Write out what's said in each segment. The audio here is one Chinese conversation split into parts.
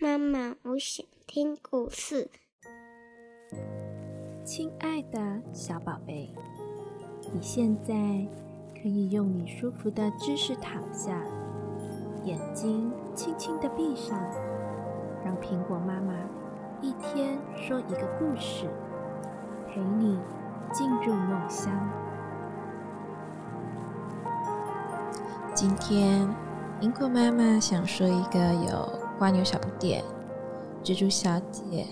妈妈，我想听故事。亲爱的小宝贝，你现在可以用你舒服的姿势躺下，眼睛轻轻的闭上，让苹果妈妈一天说一个故事，陪你进入梦乡。今天，苹果妈妈想说一个有蜗牛小不点、蜘蛛小姐，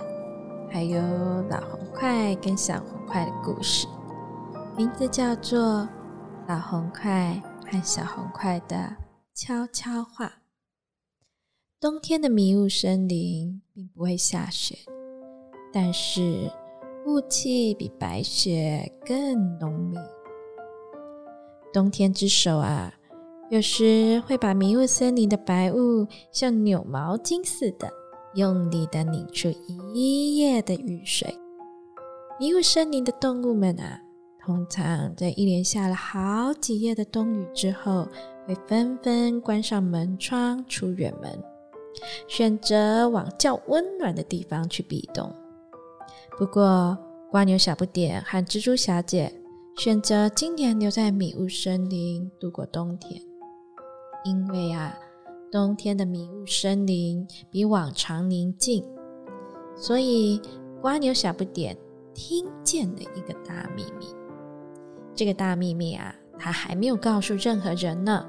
还有老红块跟小红块的故事，名字叫做《老红块和小红块的悄悄话》。冬天的迷雾森林并不会下雪，但是雾气比白雪更浓密。冬天之手啊！有时会把迷雾森林的白雾像扭毛巾似的，用力的拧出一夜的雨水。迷雾森林的动物们啊，通常在一连下了好几夜的冬雨之后，会纷纷关上门窗，出远门，选择往较温暖的地方去避冬。不过，蜗牛小不点和蜘蛛小姐选择今年留在迷雾森林度过冬天。因为啊，冬天的迷雾森林比往常宁静，所以蜗牛小不点听见了一个大秘密。这个大秘密啊，他还没有告诉任何人呢。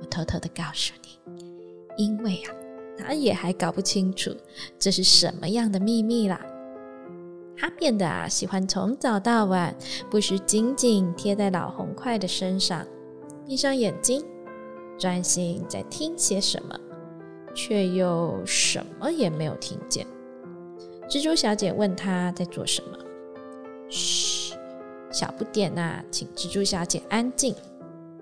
我偷偷的告诉你，因为啊，他也还搞不清楚这是什么样的秘密啦。他变得啊，喜欢从早到晚不时紧紧贴在老红块的身上，闭上眼睛。专心在听些什么，却又什么也没有听见。蜘蛛小姐问他在做什么。嘘，小不点呐，请蜘蛛小姐安静。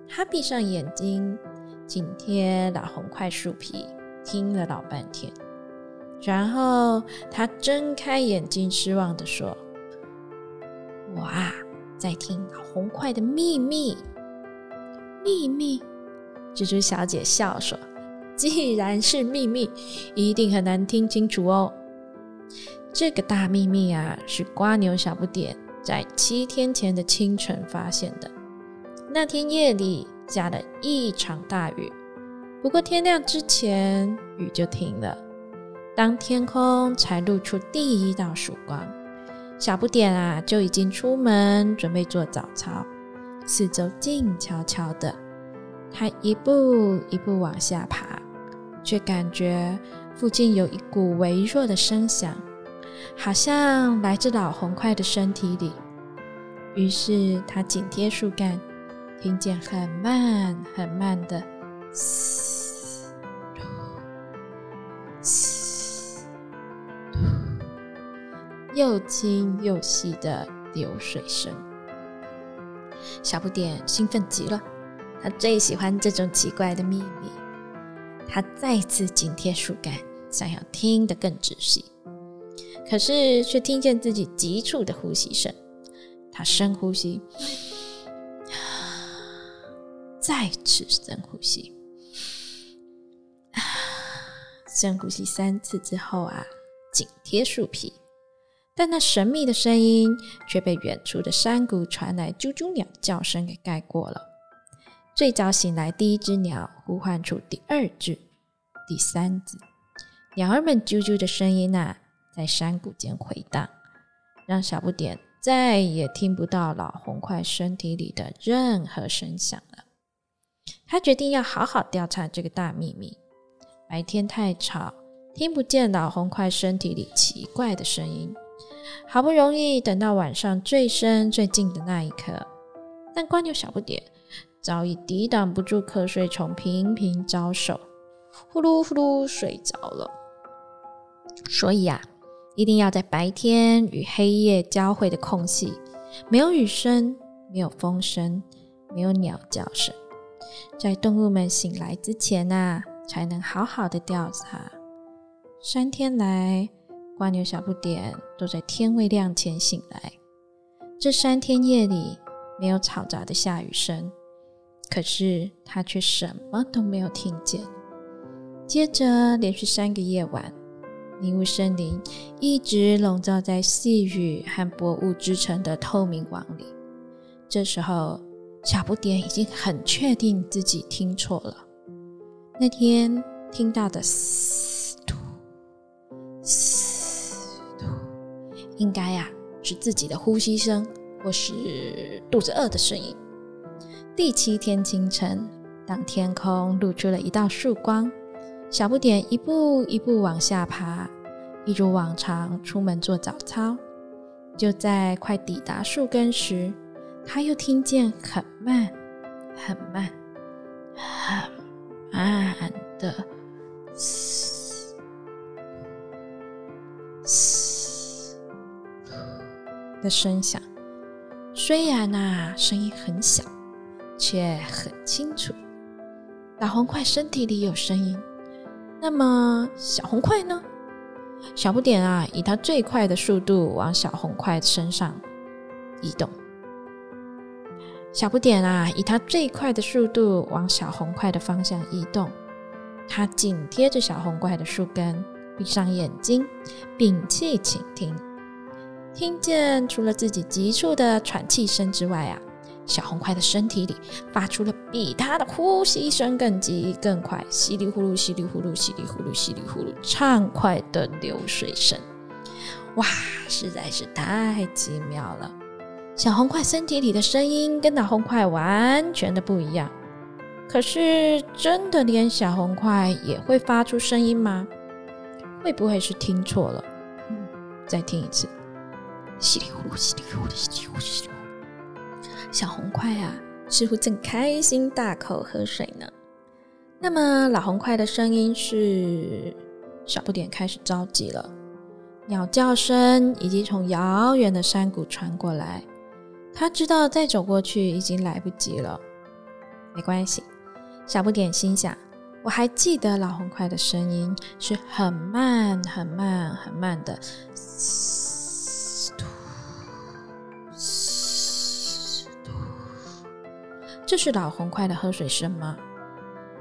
她闭上眼睛，紧贴老红块树皮，听了老半天。然后她睁开眼睛，失望的说：“我啊，在听老红块的秘密，秘密。”蜘蛛小姐笑说：“既然是秘密，一定很难听清楚哦。这个大秘密啊，是瓜牛小不点在七天前的清晨发现的。那天夜里下了一场大雨，不过天亮之前雨就停了。当天空才露出第一道曙光，小不点啊就已经出门准备做早操，四周静悄悄的。”他一步一步往下爬，却感觉附近有一股微弱的声响，好像来自老红块的身体里。于是他紧贴树干，听见很慢很慢的“嘶嘶”，又轻又细的流水声。小不点兴奋极了。他最喜欢这种奇怪的秘密。他再次紧贴树干，想要听得更仔细，可是却听见自己急促的呼吸声。他深呼吸，再次深呼吸，深呼吸三次之后啊，紧贴树皮，但那神秘的声音却被远处的山谷传来啾啾鸟叫声给盖过了。最早醒来，第一只鸟呼唤出第二只、第三只，鸟儿们啾啾的声音啊，在山谷间回荡，让小不点再也听不到老红块身体里的任何声响了。他决定要好好调查这个大秘密。白天太吵，听不见老红块身体里奇怪的声音。好不容易等到晚上最深最静的那一刻，但蜗牛小不点。早已抵挡不住瞌睡虫频频招手，呼噜呼噜睡着了。所以啊，一定要在白天与黑夜交汇的空隙，没有雨声，没有风声，没有鸟叫声，在动物们醒来之前啊，才能好好的调查。三天来，蜗牛小不点都在天未亮前醒来。这三天夜里，没有嘈杂的下雨声。可是他却什么都没有听见。接着连续三个夜晚迷雾森林一直笼罩在细雨和薄雾织成的透明网里。这时候，小不点已经很确定自己听错了。那天听到的“嘶嘟嘶嘟”，应该呀是自己的呼吸声，或是肚子饿的声音。第七天清晨，当天空露出了一道曙光，小不点一步一步往下爬，一如往常出门做早操。就在快抵达树根时，他又听见很慢、很慢、很慢的“嘶嘶”的声响。虽然呐，声音很小，却很清楚。大红块身体里有声音，那么小红块呢？小不点啊，以它最快的速度往小红块身上移动。小不点啊，以它最快的速度往小红块的方向移动。它紧贴着小红块的树根，闭上眼睛，屏气倾听，听见除了自己急促的喘气声之外啊，小红块的身体里发出了比它的呼吸声更急、更快，稀里呼噜、稀里呼噜、稀里呼噜、稀里呼噜，畅快的流水声。哇，实在是太奇妙了！小红块身体里的声音跟大红块完全的不一样。可是，真的连小红块也会发出声音吗？会不会是听错了？嗯，再听一次，稀里呼噜，稀里呼噜，稀里呼噜，稀里呼噜。小红块啊，似乎正开心大口喝水呢。那么，老红块的声音是？小不点开始着急了。鸟叫声已经从遥远的山谷传过来。他知道再走过去已经来不及了，没关系。小不点心想：“我还记得老红块的声音是很慢、很慢、很慢的，嘶这是老红块的喝水声吗？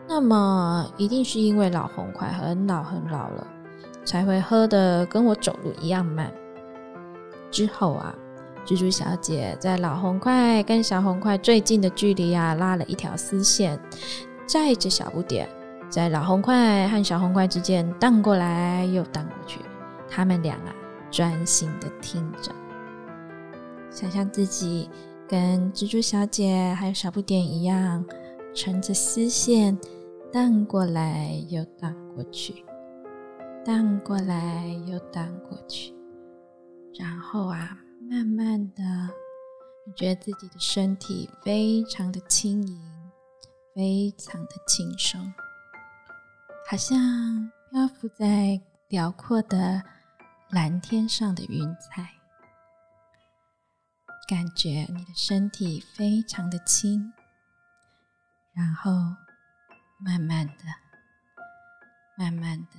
那么一定是因为老红块很老很老了，才会喝的跟我走路一样慢。之后啊。”蜘蛛小姐在老红块跟小红块最近的距离啊，拉了一条丝线，载着小不点，在老红块和小红块之间荡过来又荡过去。他们俩啊，专心的听着，想象自己跟蜘蛛小姐还有小不点一样，乘着丝线荡过来又荡过去，荡过来又荡过去，然后啊。慢慢的，你觉得自己的身体非常的轻盈，非常的轻松，好像漂浮在辽阔的蓝天上的云彩。感觉你的身体非常的轻，然后慢慢的、慢慢的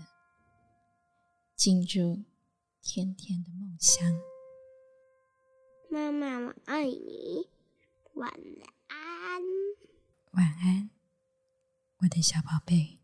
进入甜甜的梦乡。妈妈，我爱你，晚安。晚安，我的小宝贝。